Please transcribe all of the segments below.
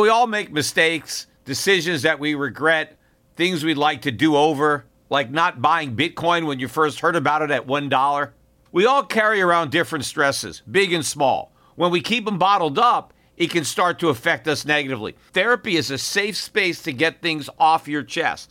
We all make mistakes, decisions that we regret, things we'd like to do over, like not buying Bitcoin when you first heard about it at $1. We all carry around different stresses, big and small. When we keep them bottled up, it can start to affect us negatively. Therapy is a safe space to get things off your chest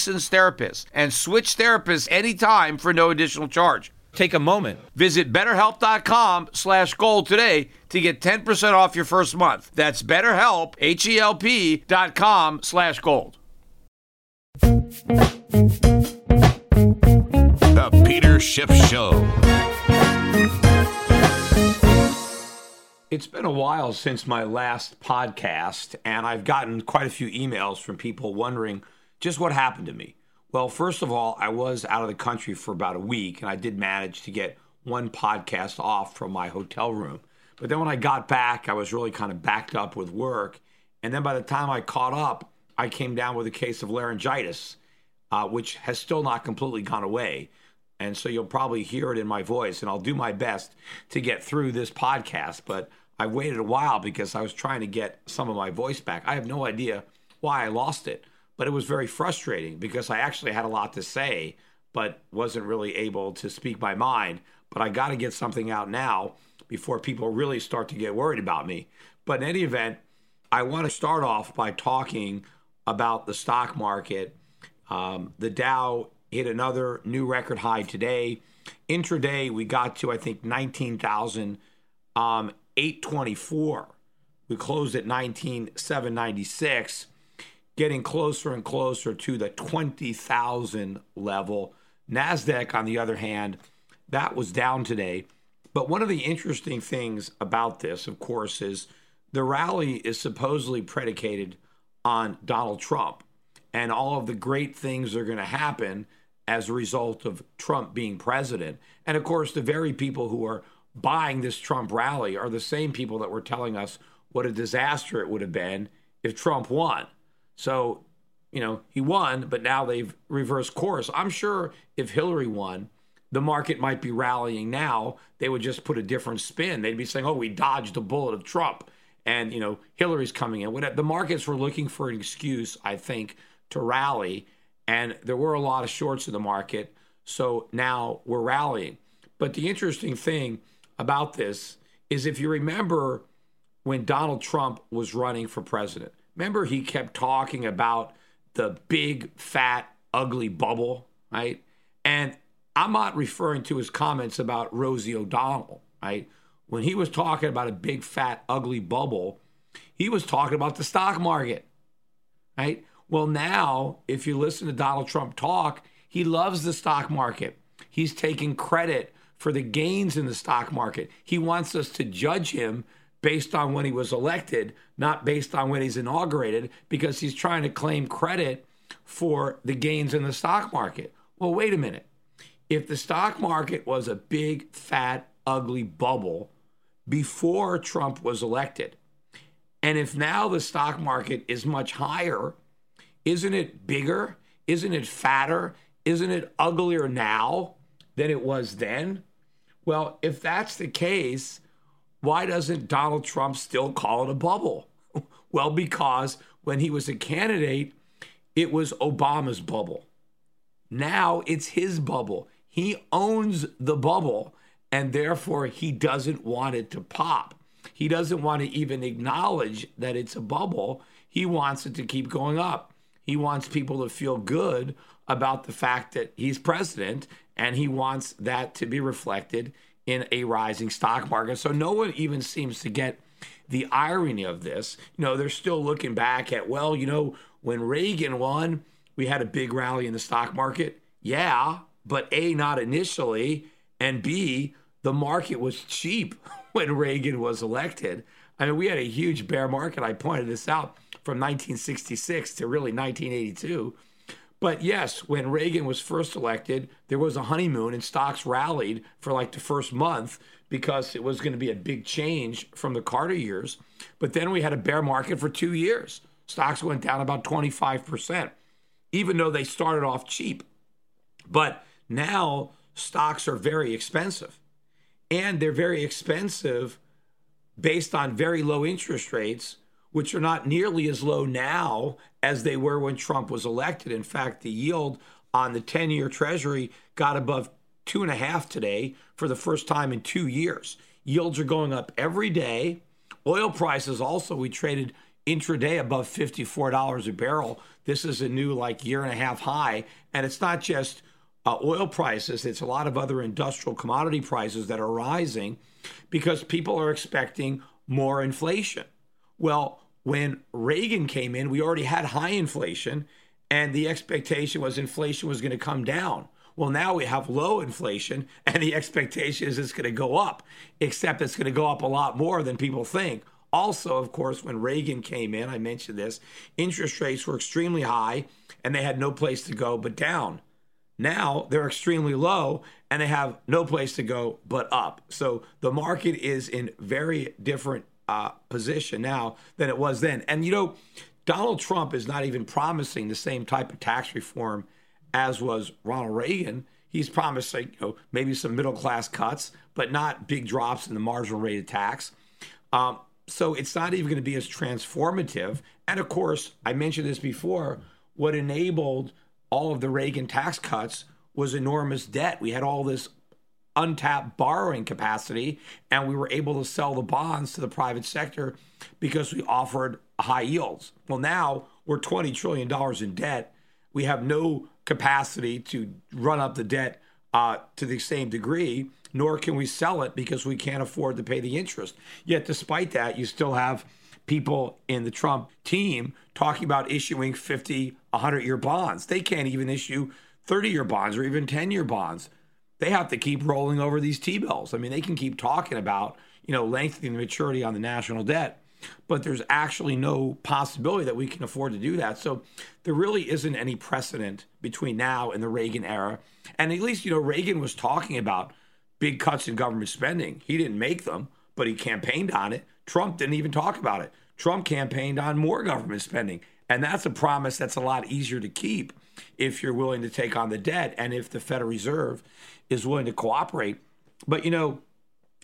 therapist and switch therapists anytime for no additional charge. Take a moment. Visit betterhelp.com slash gold today to get 10% off your first month. That's betterhelp, H-E-L-P dot com slash gold. The Peter Schiff Show. It's been a while since my last podcast, and I've gotten quite a few emails from people wondering just what happened to me. Well, first of all, I was out of the country for about a week, and I did manage to get one podcast off from my hotel room. But then when I got back, I was really kind of backed up with work. And then by the time I caught up, I came down with a case of laryngitis, uh, which has still not completely gone away. And so you'll probably hear it in my voice, and I'll do my best to get through this podcast. But I waited a while because I was trying to get some of my voice back. I have no idea why I lost it but it was very frustrating because I actually had a lot to say, but wasn't really able to speak my mind. But I got to get something out now before people really start to get worried about me. But in any event, I want to start off by talking about the stock market. Um, the Dow hit another new record high today. Intraday, we got to, I think, 19,824. Um, we closed at 19,796 getting closer and closer to the 20,000 level. NASDAQ, on the other hand, that was down today. But one of the interesting things about this, of course, is the rally is supposedly predicated on Donald Trump and all of the great things that are going to happen as a result of Trump being president. And of course, the very people who are buying this Trump rally are the same people that were telling us what a disaster it would have been if Trump won. So, you know, he won, but now they've reversed course. I'm sure if Hillary won, the market might be rallying now. They would just put a different spin. They'd be saying, "Oh, we dodged a bullet of Trump," and you know, Hillary's coming in. The markets were looking for an excuse, I think, to rally, and there were a lot of shorts in the market. So now we're rallying. But the interesting thing about this is, if you remember when Donald Trump was running for president, Remember, he kept talking about the big, fat, ugly bubble, right? And I'm not referring to his comments about Rosie O'Donnell, right? When he was talking about a big, fat, ugly bubble, he was talking about the stock market, right? Well, now, if you listen to Donald Trump talk, he loves the stock market. He's taking credit for the gains in the stock market. He wants us to judge him based on when he was elected, not based on when he's inaugurated, because he's trying to claim credit for the gains in the stock market. Well, wait a minute. If the stock market was a big, fat, ugly bubble before Trump was elected, And if now the stock market is much higher, isn't it bigger? Isn't it fatter? Isn't it uglier now than it was then? Well, if that's the case, why doesn't Donald Trump still call it a bubble? Well, because when he was a candidate, it was Obama's bubble. Now it's his bubble. He owns the bubble, and therefore he doesn't want it to pop. He doesn't want to even acknowledge that it's a bubble. He wants it to keep going up. He wants people to feel good about the fact that he's president, and he wants that to be reflected in a rising stock market. So no one even seems to get the irony of this. You know, they're still looking back at, well, you know, when Reagan won, we had a big rally in the stock market. Yeah, but A, not initially, and B, the market was cheap when Reagan was elected. I mean, we had a huge bear market. I pointed this out from 1966 to really 1982. But yes, when Reagan was first elected, there was a honeymoon and stocks rallied for like the first month because it was going to be a big change from the Carter years. But then we had a bear market for two years. Stocks went down about 25%, even though they started off cheap. But now stocks are very expensive. And they're very expensive based on very low interest rates, which are not nearly as low now as they were when Trump was elected. In fact, the yield on the 10 year Treasury got above two and a half today for the first time in two years. Yields are going up every day. Oil prices also, we traded intraday above $54 a barrel. This is a new like year and a half high. And it's not just uh, oil prices, it's a lot of other industrial commodity prices that are rising because people are expecting more inflation. Well, when Reagan came in, we already had high inflation, and the expectation was inflation was going to come down. Well, now we have low inflation, and the expectation is it's going to go up, except it's going to go up a lot more than people think. Also, of course, when Reagan came in, I mentioned this, interest rates were extremely high and they had no place to go but down. Now they're extremely low and they have no place to go but up. So the market is in very different uh, position now than it was then. And you know, Donald Trump is not even promising the same type of tax reform as was Ronald Reagan. He's promising, you know, maybe some middle class cuts, but not big drops in the marginal rate of tax. Um, so it's not even going to be as transformative. And of course, I mentioned this before. What enabled all of the Reagan tax cuts was enormous debt. We had all this untapped borrowing capacity, and we were able to sell the bonds to the private sector because we offered high yields. Well, now we're $20 trillion in debt. We have no capacity to run up the debt uh, to the same degree, nor can we sell it because we can't afford to pay the interest. Yet, despite that, you still have people in the Trump team talking about issuing 50, 100 year bonds. They can't even issue 30 year bonds or even 10 year bonds. They have to keep rolling over these T bills. I mean, they can keep talking about, you know, lengthening the maturity on the national debt but there's actually no possibility that we can afford to do that. So there really isn't any precedent between now and the Reagan era. And at least, you know, Reagan was talking about big cuts in government spending. He didn't make them, but he campaigned on it. Trump didn't even talk about it. Trump campaigned on more government spending. And that's a promise that's a lot easier to keep if you're willing to take on the debt and if the Federal Reserve is willing to cooperate. But, you know,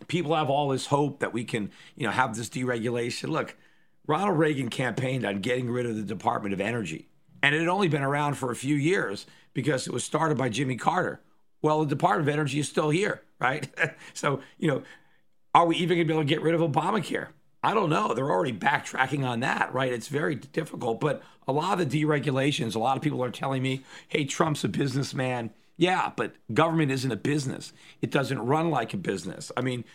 people have all this hope that we can, you know, have this deregulation. Look, Ronald Reagan campaigned on getting rid of the Department of Energy, and it had only been around for a few years because it was started by Jimmy Carter. Well, the Department of Energy is still here, right? so, you know, are we even going to be able to get rid of Obamacare? I don't know. They're already backtracking on that, right? It's very difficult. But a lot of the deregulations, a lot of people are telling me, hey, Trump's a businessman yeah, but government isn't a business. It doesn't run like a business. I mean,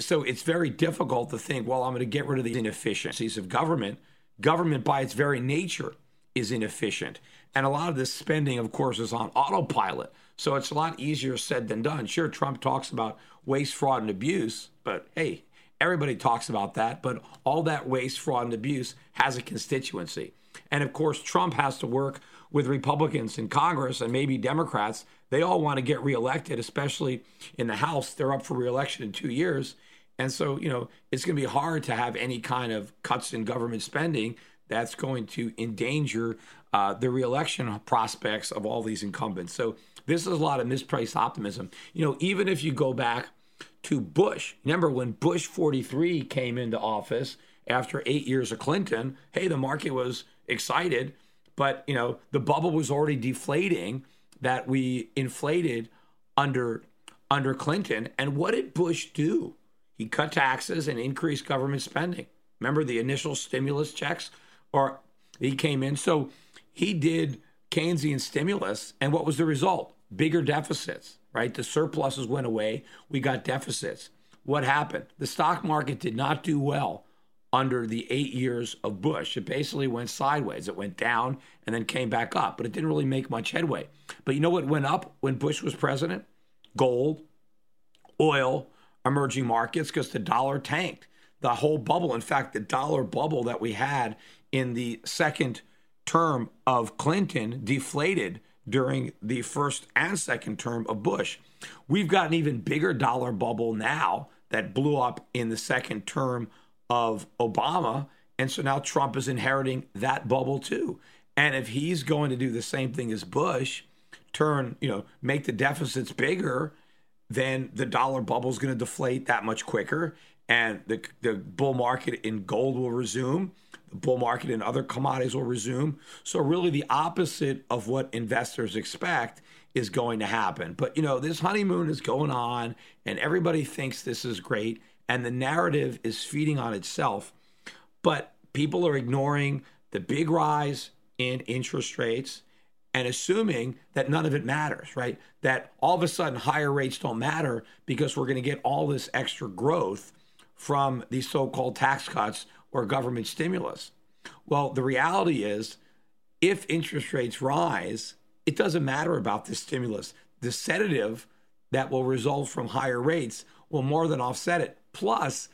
so it's very difficult to think, well, I'm going to get rid of the inefficiencies of government. Government, by its very nature, is inefficient. And a lot of this spending, of course, is on autopilot. So it's a lot easier said than done. Sure, Trump talks about waste, fraud, and abuse, but hey, everybody talks about that. But all that waste, fraud, and abuse has a constituency. And of course, Trump has to work with Republicans in Congress and maybe Democrats. They all want to get reelected, especially in the House. They're up for reelection in two years. And so, you know, it's going to be hard to have any kind of cuts in government spending that's going to endanger uh, the reelection prospects of all these incumbents. So this is a lot of mispriced optimism. You know, even if you go back to Bush, remember when Bush 43 came into office after eight years of Clinton, hey, the market was excited, but, you know, the bubble was already deflating that we inflated under under Clinton. And what did Bush do? He cut taxes and increased government spending. Remember the initial stimulus checks? Or he came in. So he did Keynesian stimulus. And what was the result? Bigger deficits, right? The surpluses went away. We got deficits. What happened? The stock market did not do well under the eight years of Bush. It basically went sideways. It went down and then came back up, but it didn't really make much headway. But you know what went up when Bush was president? Gold, oil, emerging markets, because the dollar tanked. The whole bubble, in fact, the dollar bubble that we had in the second term of Clinton deflated during the first and second term of Bush. We've got an even bigger dollar bubble now that blew up in the second term of Obama. And so now Trump is inheriting that bubble too. And if he's going to do the same thing as Bush, turn, you know, make the deficits bigger, then the dollar bubble is going to deflate that much quicker. And the, the bull market in gold will resume. The bull market in other commodities will resume. So, really, the opposite of what investors expect is going to happen. But, you know, this honeymoon is going on, and everybody thinks this is great and the narrative is feeding on itself. But people are ignoring the big rise in interest rates and assuming that none of it matters, right? That all of a sudden higher rates don't matter because we're going to get all this extra growth from these so called tax cuts or government stimulus. Well, the reality is if interest rates rise, it doesn't matter about the stimulus. The sedative that will result from higher rates will more than offset it. Plus,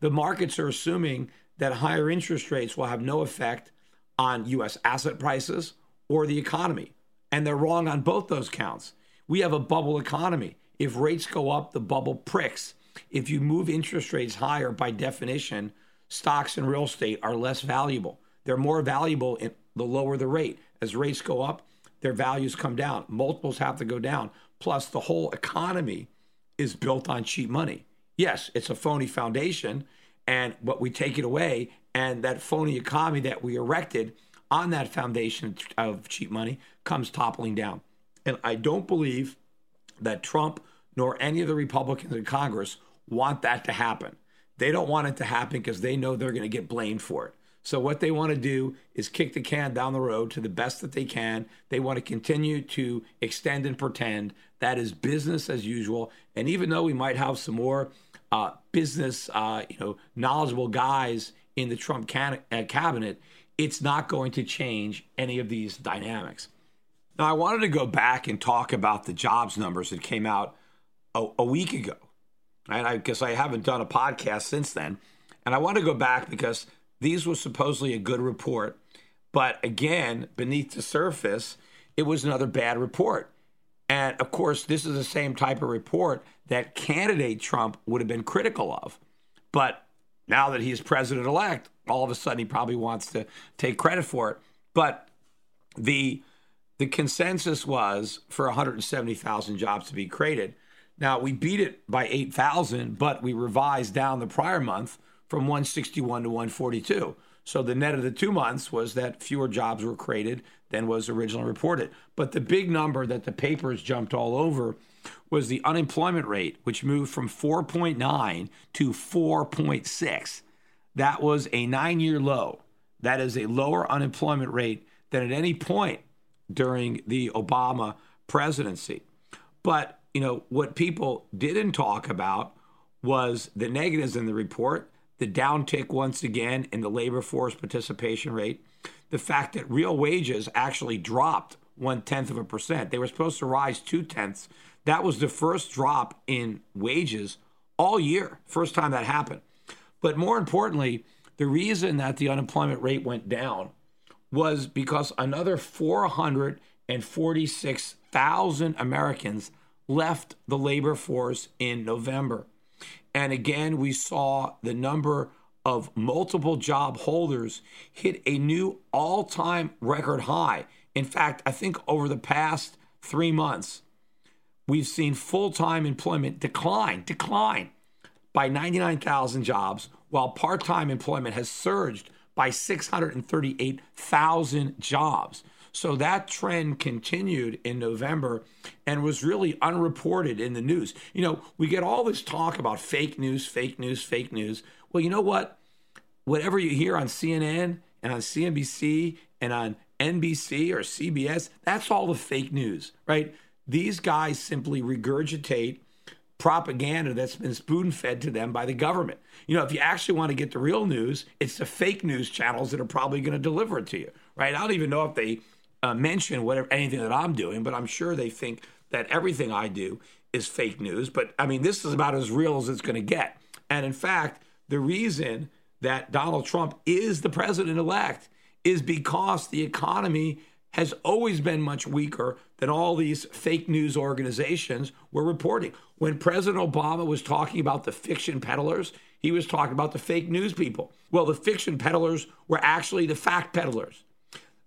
the markets are assuming that higher interest rates will have no effect on US asset prices or the economy. And they're wrong on both those counts. We have a bubble economy. If rates go up, the bubble pricks. If you move interest rates higher, by definition, stocks and real estate are less valuable. They're more valuable in the lower the rate. As rates go up, their values come down. Multiples have to go down. Plus, the whole economy is built on cheap money. Yes, it's a phony foundation, and but we take it away, and that phony economy that we erected on that foundation of cheap money comes toppling down. And I don't believe that Trump nor any of the Republicans in Congress want that to happen. They don't want it to happen because they know they're going to get blamed for it. So, what they want to do is kick the can down the road to the best that they can. They want to continue to extend and pretend that is business as usual. And even though we might have some more uh, business, uh, you know, knowledgeable guys in the Trump can- uh, cabinet, it's not going to change any of these dynamics. Now, I wanted to go back and talk about the jobs numbers that came out a, a week ago. And I guess I haven't done a podcast since then. And I want to go back because these were supposedly a good report. But again, beneath the surface, it was another bad report. And of course, this is the same type of report that candidate Trump would have been critical of. But now that he's president elect, all of a sudden he probably wants to take credit for it. But the the consensus was for 170,000 jobs to be created. Now we beat it by 8,000, but we revised down the prior month from 161 to 142. So the net of the two months was that fewer jobs were created than was originally reported. But the big number that the papers jumped all over was the unemployment rate, which moved from 4.9 to 4.6. That was a nine year low. That is a lower unemployment rate than at any point during the Obama presidency. But, you know, what people didn't talk about was the negatives in the report, the downtick once again in the labor force participation rate, the fact that real wages actually dropped one tenth of a percent. They were supposed to rise two tenths. That was the first drop in wages all year, first time that happened. But more importantly, the reason that the unemployment rate went down was because another 446,000 Americans left the labor force in November. And again, we saw the number of multiple job holders hit a new all time record high. In fact, I think over the past three months, we've seen full time employment decline, decline by 99,000 jobs, while part time employment has surged by 638,000 jobs. So that trend continued in November and was really unreported in the news. You know, we get all this talk about fake news, fake news, fake news. Well, you know what? Whatever you hear on CNN and on CNBC and on NBC or CBS, that's all the fake news, right? These guys simply regurgitate propaganda that's been spoon fed to them by the government. You know, if you actually want to get the real news, it's the fake news channels that are probably going to deliver it to you, right? I don't even know if they uh, mention whatever anything that I'm doing, but I'm sure they think that everything I do is fake news. But I mean, this is about as real as it's going to get. And in fact, the reason that Donald Trump is the president elect is because the economy has always been much weaker than all these fake news organizations were reporting. When President Obama was talking about the fiction peddlers, he was talking about the fake news people. Well, the fiction peddlers were actually the fact peddlers.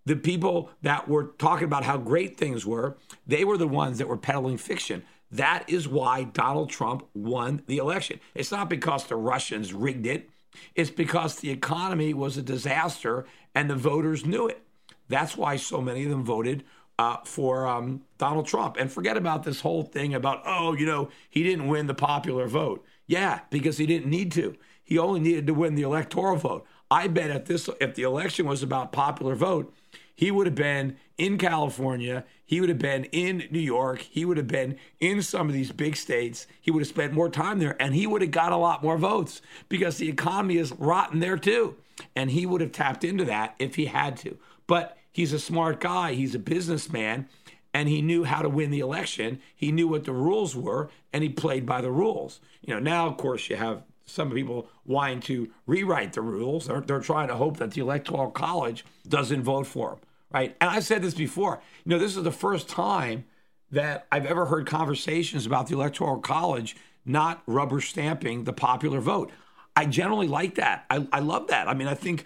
The people that were talking about how great things were, they were the ones that were peddling fiction. That is why Donald Trump won the election. It's not because the Russians rigged it, it's because the economy was a disaster and the voters knew it. That's why so many of them voted uh, for um, Donald Trump. And forget about this whole thing about, oh, you know, he didn't win the popular vote. Yeah, because he didn't need to. He only needed to win the electoral vote. I bet if this if the election was about popular vote, he would have been in California, he would have been in New York, he would have been in some of these big states. He would have spent more time there and he would have got a lot more votes because the economy is rotten there too. And he would have tapped into that if he had to. But he's a smart guy, he's a businessman, and he knew how to win the election. He knew what the rules were, and he played by the rules. You know, now, of course, you have some people wanting to rewrite the rules. They're, they're trying to hope that the Electoral College doesn't vote for him, right? And I've said this before. You know, this is the first time that I've ever heard conversations about the Electoral College not rubber stamping the popular vote. I generally like that. I, I love that. I mean, I think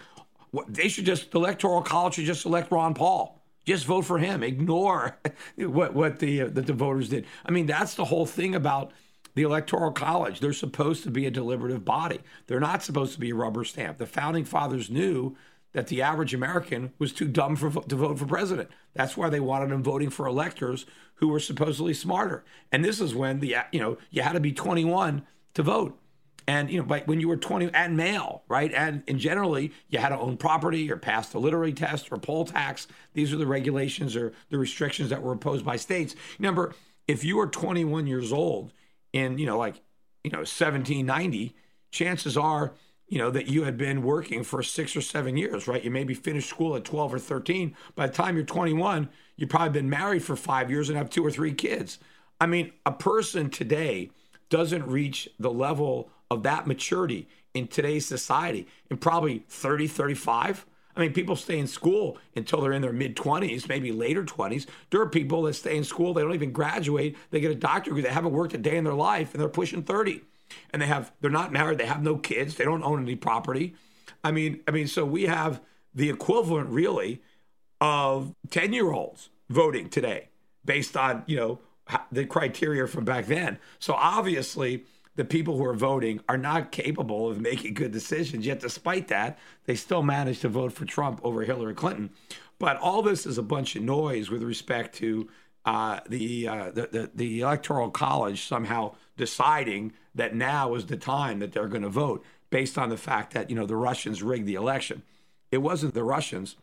they should just the electoral college should just elect Ron Paul. Just vote for him. Ignore what what the uh, the voters did. I mean, that's the whole thing about the electoral college. They're supposed to be a deliberative body. They're not supposed to be a rubber stamp. The founding fathers knew that the average American was too dumb for, to vote for president. That's why they wanted him voting for electors who were supposedly smarter. And this is when the you know you had to be 21 to vote. And you know, but when you were 20 and male, right? And, and generally you had to own property or pass the literary test or poll tax. These are the regulations or the restrictions that were imposed by states. Remember, if you were 21 years old in, you know, like, you know, 1790, chances are, you know, that you had been working for six or seven years, right? You maybe finished school at 12 or 13. By the time you're 21, you've probably been married for five years and have two or three kids. I mean, a person today doesn't reach the level of that maturity in today's society in probably 30, 35. I mean, people stay in school until they're in their mid 20s, maybe later 20s. There are people that stay in school, they don't even graduate, they get a doctorate degree, they haven't worked a day in their life, and they're pushing 30. And they have they're not married, they have no kids, they don't own any property. I mean, I mean, so we have the equivalent really of 10 year olds voting today based on, you know, the criteria from back then. So obviously, the people who are voting are not capable of making good decisions. Yet, despite that, they still managed to vote for Trump over Hillary Clinton. But all this is a bunch of noise with respect to uh, the, uh, the, the the electoral college somehow deciding that now is the time that they're going to vote based on the fact that you know the Russians rigged the election. It wasn't the Russians;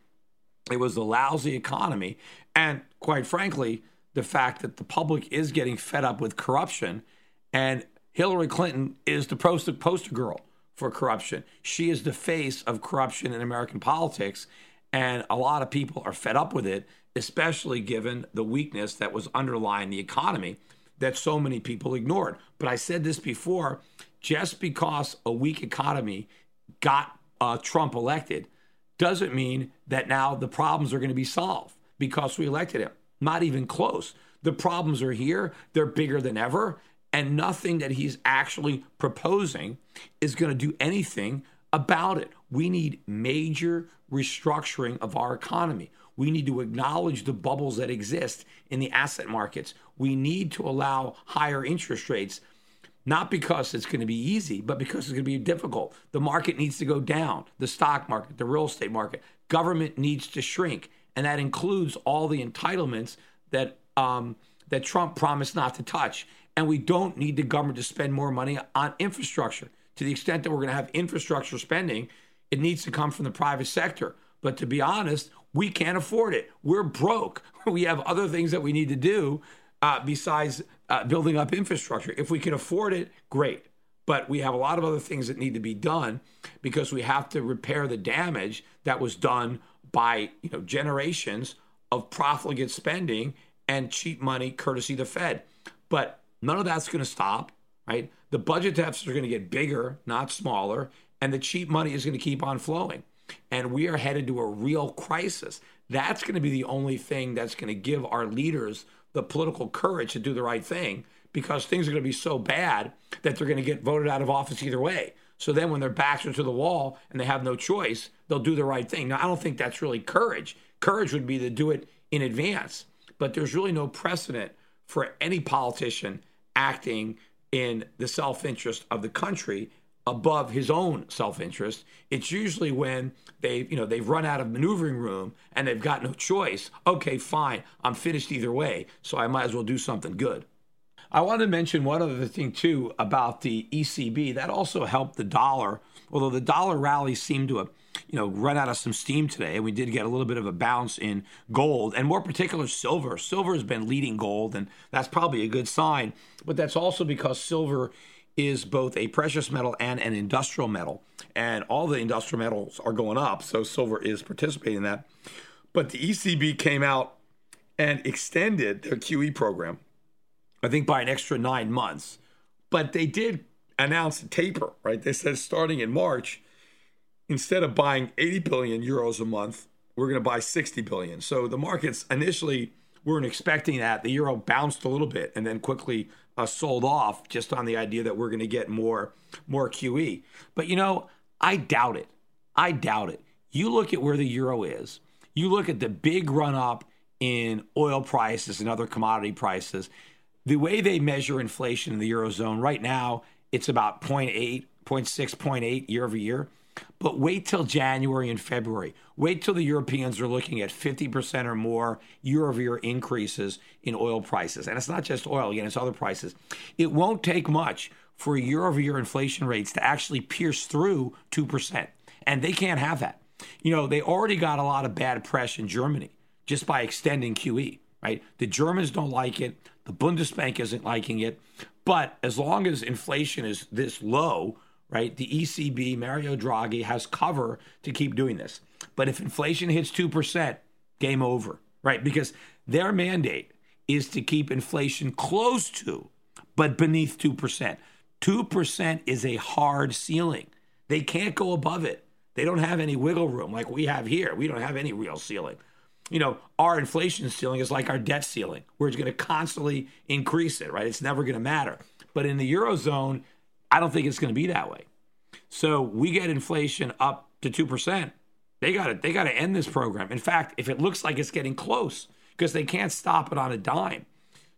it was the lousy economy, and quite frankly, the fact that the public is getting fed up with corruption and Hillary Clinton is the poster, poster girl for corruption. She is the face of corruption in American politics. And a lot of people are fed up with it, especially given the weakness that was underlying the economy that so many people ignored. But I said this before just because a weak economy got uh, Trump elected doesn't mean that now the problems are going to be solved because we elected him. Not even close. The problems are here, they're bigger than ever And nothing that he's actually proposing is going to do anything about it. We need major restructuring of our economy. We need to acknowledge the bubbles that exist in the asset markets. We need to allow higher interest rates, not because it's going to be easy, but because it's going to be difficult. The market needs to go down, the stock market, the real estate market. Government needs to shrink, and that includes all the entitlements that um, that Trump promised not to touch. And we don't need the government to spend more money on infrastructure. To the extent that we're going to have infrastructure spending, it needs to come from the private sector. But to be honest, we can't afford it. We're broke. We have other things that we need to do uh, besides uh, building up infrastructure. If we can afford it, great. But we have a lot of other things that need to be done because we have to repair the damage that was done by you know generations of profligate spending and cheap money courtesy the Fed. But none of that's going to stop, right? The budget deficits are going to get bigger, not smaller, and the cheap money is going to keep on flowing and we are headed to a real crisis. That's going to be the only thing that's going to give our leaders the political courage to do the right thing because things are going to be so bad that they're going to get voted out of office either way. So then when their backs are to the wall and they have no choice, they'll do the right thing. Now, I don't think that's really courage. Courage would be to do it in advance, but there's really no precedent for any politician acting in the self interest of the country above his own self-interest. It's usually when they, you know, they've run out of maneuvering room and they've got no choice. Okay, fine, I'm finished either way, so I might as well do something good. I want to mention one other thing too about the ECB that also helped the dollar. Although the dollar rally seemed to have, you know, run out of some steam today, and we did get a little bit of a bounce in gold, and more particular silver. Silver has been leading gold, and that's probably a good sign. But that's also because silver is both a precious metal and an industrial metal. And all the industrial metals are going up, so silver is participating in that. But the ECB came out and extended their QE program, I think by an extra nine months. But they did announce a taper, right? They said starting in March, instead of buying 80 billion euros a month, we're going to buy 60 billion. So the markets initially weren't expecting that. The euro bounced a little bit and then quickly uh, sold off just on the idea that we're going to get more more QE. But you know, I doubt it. I doubt it. You look at where the euro is. You look at the big run up in oil prices and other commodity prices. The way they measure inflation in the eurozone right now, it's about 0.8, 0.6, 0.8 year over year. But wait till January and February. Wait till the Europeans are looking at 50% or more year over year increases in oil prices. And it's not just oil, again, it's other prices. It won't take much for year over year inflation rates to actually pierce through 2%. And they can't have that. You know, they already got a lot of bad press in Germany just by extending QE, right? The Germans don't like it. The Bundesbank isn't liking it. But as long as inflation is this low, right? The ECB, Mario Draghi, has cover to keep doing this. But if inflation hits 2%, game over, right? Because their mandate is to keep inflation close to, but beneath 2%. 2% is a hard ceiling. They can't go above it. They don't have any wiggle room like we have here. We don't have any real ceiling. You know, our inflation ceiling is like our debt ceiling. where it's going to constantly increase it, right? It's never going to matter. But in the Eurozone, I don't think it's going to be that way. So we get inflation up to 2%. They got to they got to end this program. In fact, if it looks like it's getting close because they can't stop it on a dime.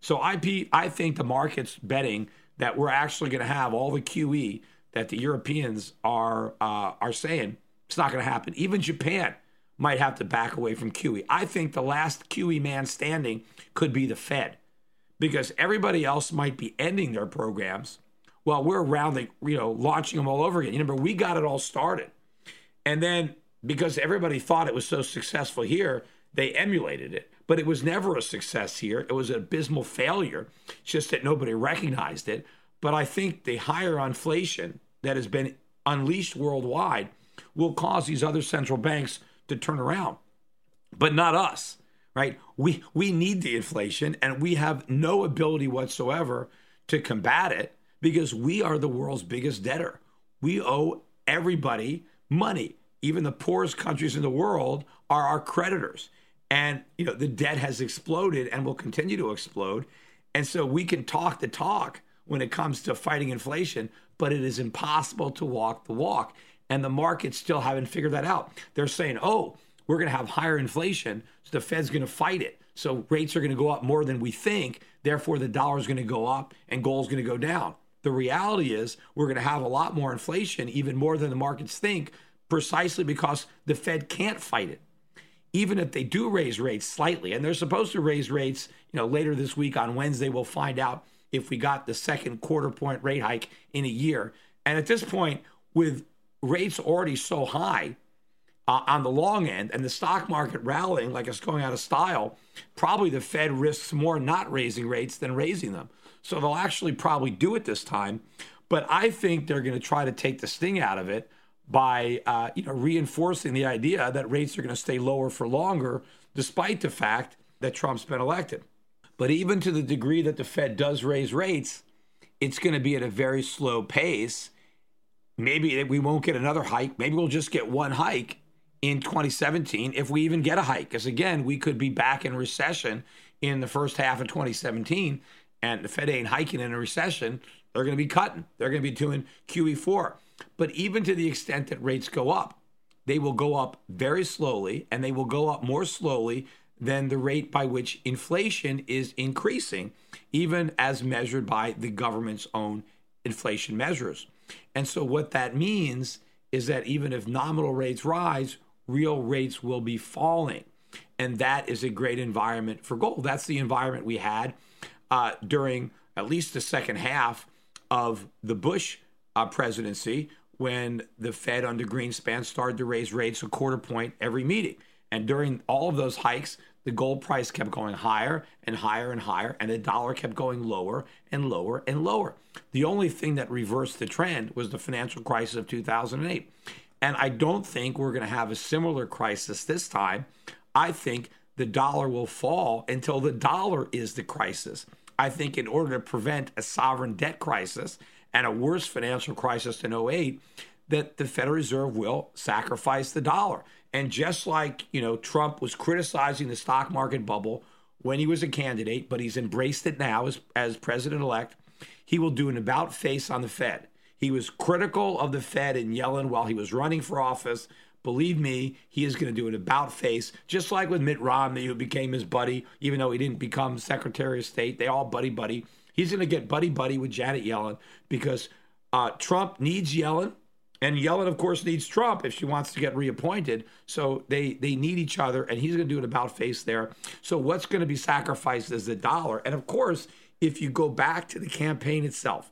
So I I think the market's betting that we're actually going to have all the QE that the Europeans are uh, are saying it's not going to happen. Even Japan might have to back away from QE. I think the last QE man standing could be the Fed because everybody else might be ending their programs well, we're around the, you know, launching them all over again. You remember, we got it all started. And then because everybody thought it was so successful here, they emulated it. But it was never a success here. It was an abysmal failure. It's just that nobody recognized it. But I think the higher inflation that has been unleashed worldwide will cause these other central banks to turn around, but not us, right? We we need the inflation, and we have no ability whatsoever to combat it because we are the world's biggest debtor. We owe everybody money. Even the poorest countries in the world are our creditors. And you know, the debt has exploded and will continue to explode. And so we can talk the talk when it comes to fighting inflation, but it is impossible to walk the walk. And the markets still haven't figured that out. They're saying, oh, we're going to have higher inflation, so the Fed's going to fight it. So rates are going to go up more than we think. Therefore, the dollar is going to go up and gold's going to go down. The reality is, we're going to have a lot more inflation, even more than the markets think, precisely because the Fed can't fight it. Even if they do raise rates slightly, and they're supposed to raise rates, you know, later this week on Wednesday, we'll find out if we got the second quarter point rate hike in a year. And at this point, with rates already so high, uh, on the long end and the stock market rallying like it's going out of style, probably the Fed risks more not raising rates than raising them. So they'll actually probably do it this time. But I think they're going to try to take the sting out of it by uh, you know reinforcing the idea that rates are going to stay lower for longer, despite the fact that Trump's been elected. But even to the degree that the Fed does raise rates, it's going to be at a very slow pace. Maybe we won't get another hike. Maybe we'll just get one hike in 2017 if we even get a hike. Because again, we could be back in recession in the first half of 2017, and the Fed ain't hiking in a recession. They're going to be cutting. They're going to be doing QE4. But even to the extent that rates go up, they will go up very slowly, and they will go up more slowly than the rate by which inflation is increasing, even as measured by the government's own inflation measures. And so, what that means is that even if nominal rates rise, real rates will be falling. And that is a great environment for gold. That's the environment we had uh, during at least the second half of the Bush uh, presidency when the Fed under Greenspan started to raise rates a quarter point every meeting. And during all of those hikes, the gold price kept going higher and higher and higher, and the dollar kept going lower and lower and lower. The only thing that reversed the trend was the financial crisis of 2008. And I don't think we're going to have a similar crisis this time. I think the dollar will fall until the dollar is the crisis. I think in order to prevent a sovereign debt crisis and a worse financial crisis than 08, that the Federal Reserve will sacrifice the dollar. And just like, you know, Trump was criticizing the stock market bubble when he was a candidate, but he's embraced it now as, as president elect, he will do an about face on the Fed. He was critical of the Fed and Yellen while he was running for office. Believe me, he is going to do an about face, just like with Mitt Romney, who became his buddy, even though he didn't become Secretary of State. They all buddy buddy. He's going to get buddy buddy with Janet Yellen because uh, Trump needs Yellen. And Yellen, of course, needs Trump if she wants to get reappointed. So they they need each other, and he's going to do an about face there. So what's going to be sacrificed is the dollar. And of course, if you go back to the campaign itself,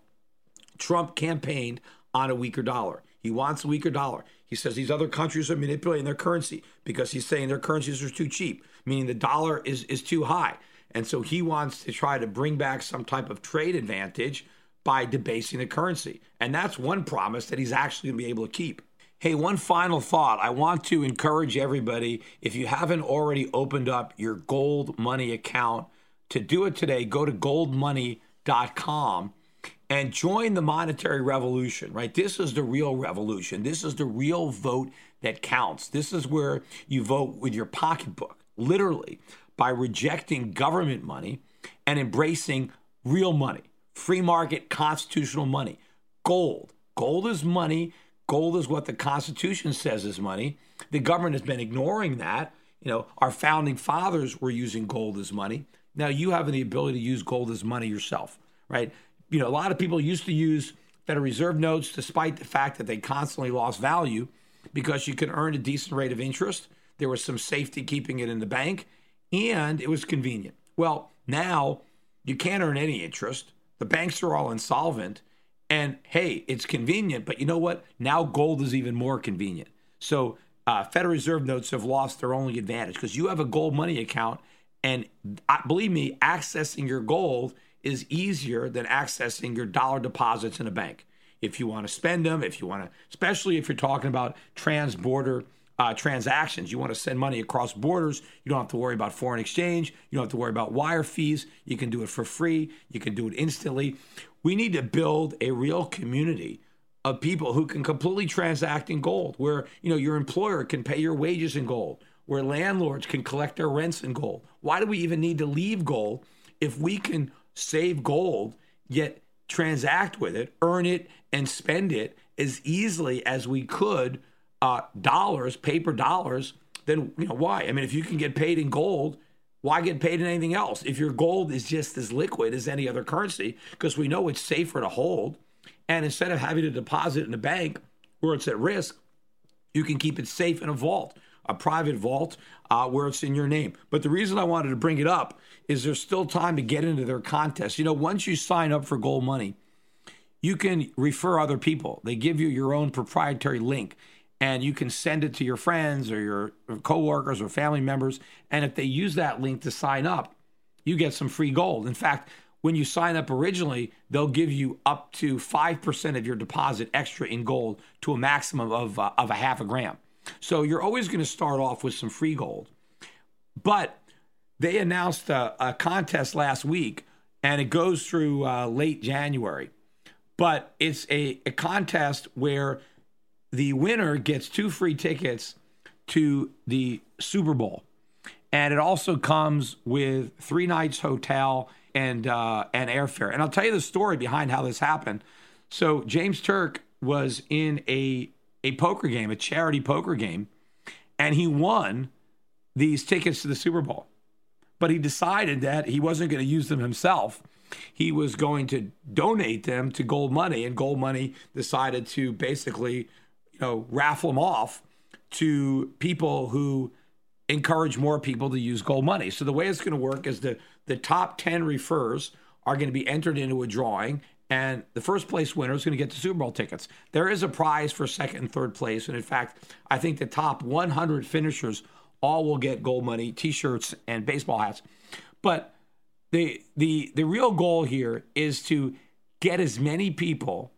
Trump campaigned on a weaker dollar. He wants a weaker dollar. He says these other countries are manipulating their currency because he's saying their currencies are too cheap, meaning the dollar is, is too high. And so he wants to try to bring back some type of trade advantage by debasing the currency. And that's one promise that he's actually going to be able to keep. Hey, one final thought. I want to encourage everybody if you haven't already opened up your Gold Money account, to do it today, go to goldmoney.com and join the monetary revolution, right? This is the real revolution. This is the real vote that counts. This is where you vote with your pocketbook, literally, by rejecting government money and embracing real money, free market constitutional money, gold. Gold is money. Gold is what the Constitution says is money. The government has been ignoring that. You know, our founding fathers were using gold as money. Now you have the ability to use gold as money yourself, right? You know, a lot of people used to use Federal Reserve notes despite the fact that they constantly lost value because you could earn a decent rate of interest. There was some safety keeping it in the bank and it was convenient. Well, now you can't earn any interest. The banks are all insolvent. And hey, it's convenient, but you know what? Now gold is even more convenient. So uh, Federal Reserve notes have lost their only advantage because you have a gold money account. And uh, believe me, accessing your gold is easier than accessing your dollar deposits in a bank. If you want to spend them, if you want to, especially if you're talking about trans border uh, transactions, you want to send money across borders, you don't have to worry about foreign exchange. You don't have to worry about wire fees. You can do it for free, you can do it instantly. We need to build a real community of people who can completely transact in gold, where you know your employer can pay your wages in gold, where landlords can collect their rents in gold. Why do we even need to leave gold if we can save gold, yet transact with it, earn it, and spend it as easily as we could uh, dollars, paper dollars, then you know why? I mean, if you can get paid in gold, why get paid in anything else? If your gold is just as liquid as any other currency, because we know it's safer to hold, and instead of having to deposit in a bank where it's at risk, you can keep it safe in a vault, a private vault uh, where it's in your name. But the reason I wanted to bring it up is there's still time to get into their contest. You know, once you sign up for Gold Money, you can refer other people. They give you your own proprietary link and you can send it to your friends or your coworkers or family members. And if they use that link to sign up, you get some free gold. In fact, when you sign up originally, they'll give you up to 5% of your deposit extra in gold to a maximum of, uh, of a half a gram. So you're always going to start off with some free gold. But they announced a, a contest last week and it goes through uh, late January. But it's a, a contest where the winner gets two free tickets to the Super Bowl. And it also comes with three nights hotel and uh, and airfare. And I'll tell you the story behind how this happened. So James Turk was in a a poker game, a charity poker game, and he won these tickets to the Super Bowl. But he decided that he wasn't going to use them himself. He was going to donate them to Gold Money, and Gold Money decided to basically you know, raffle them off to people who encourage more people to use gold money. So the way it's going to work is the the top 10 refers are going to be entered into a drawing and the first place winner is going to get the Super Bowl tickets. There is a prize for second and third place and in fact, I think the top 100 finishers all will get gold money, t-shirts and baseball hats. But the the the real goal here is to get as many people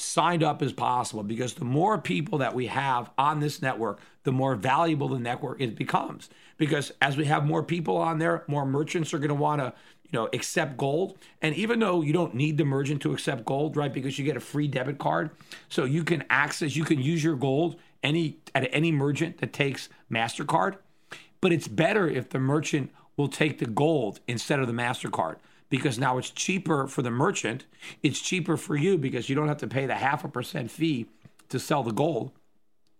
signed up as possible because the more people that we have on this network, the more valuable the network it becomes. Because as we have more people on there, more merchants are going to want to, you know, accept gold. And even though you don't need the merchant to accept gold, right? Because you get a free debit card, so you can access, you can use your gold any at any merchant that takes Mastercard. But it's better if the merchant will take the gold instead of the Mastercard because now it's cheaper for the merchant. It's cheaper for you because you don't have to pay the half a percent fee to sell the gold.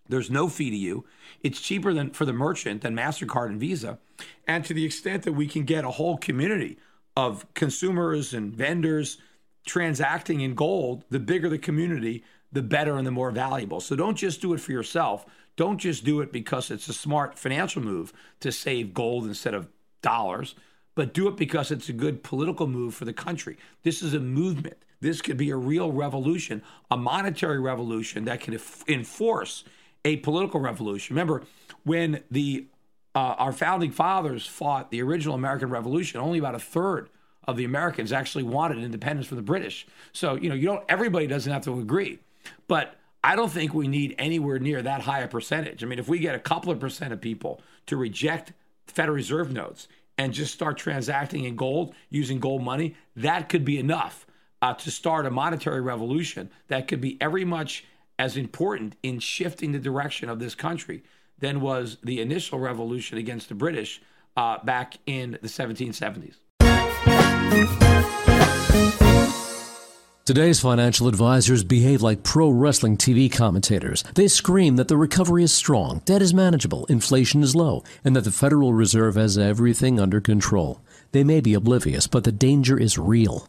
There's no fee to you. It's cheaper than for the merchant than MasterCard and Visa. And to the extent that we can get a whole community of consumers and vendors transacting in gold, the bigger the community, the better and the more valuable. So don't just do it for yourself. Don't just do it because it's a smart financial move to save gold instead of dollars but do it because it's a good political move for the country. This is a movement. This could be a real revolution, a monetary revolution that can enforce a political revolution. Remember, when the uh, our founding fathers fought the original American Revolution, only about a third of the Americans actually wanted independence from the British. So you know, you don't. Everybody doesn't have to agree, but I don't think we need anywhere near that high a percentage. I mean, if we get a couple of percent of people to reject Federal Reserve notes and just start transacting in gold using gold money, that could be enough uh, to start a monetary revolution that could be every much as important in shifting the direction of this country than was the initial revolution against the British uh, back in the 1770s. Today's financial advisors behave like pro wrestling TV commentators. They scream that the recovery is strong, debt is manageable, inflation is low, and that the Federal Reserve has everything under control. They may be oblivious, but the danger is real.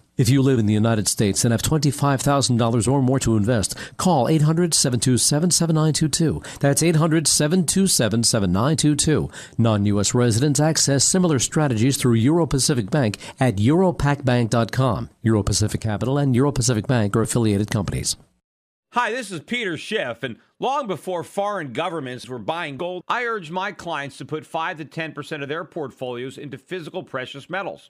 If you live in the United States and have $25,000 or more to invest, call 800 727 7922. That's 800 727 7922. Non U.S. residents access similar strategies through Euro Pacific Bank at europacbank.com. Euro Pacific Capital and Euro Pacific Bank are affiliated companies. Hi, this is Peter Schiff, and long before foreign governments were buying gold, I urged my clients to put 5 to 10% of their portfolios into physical precious metals.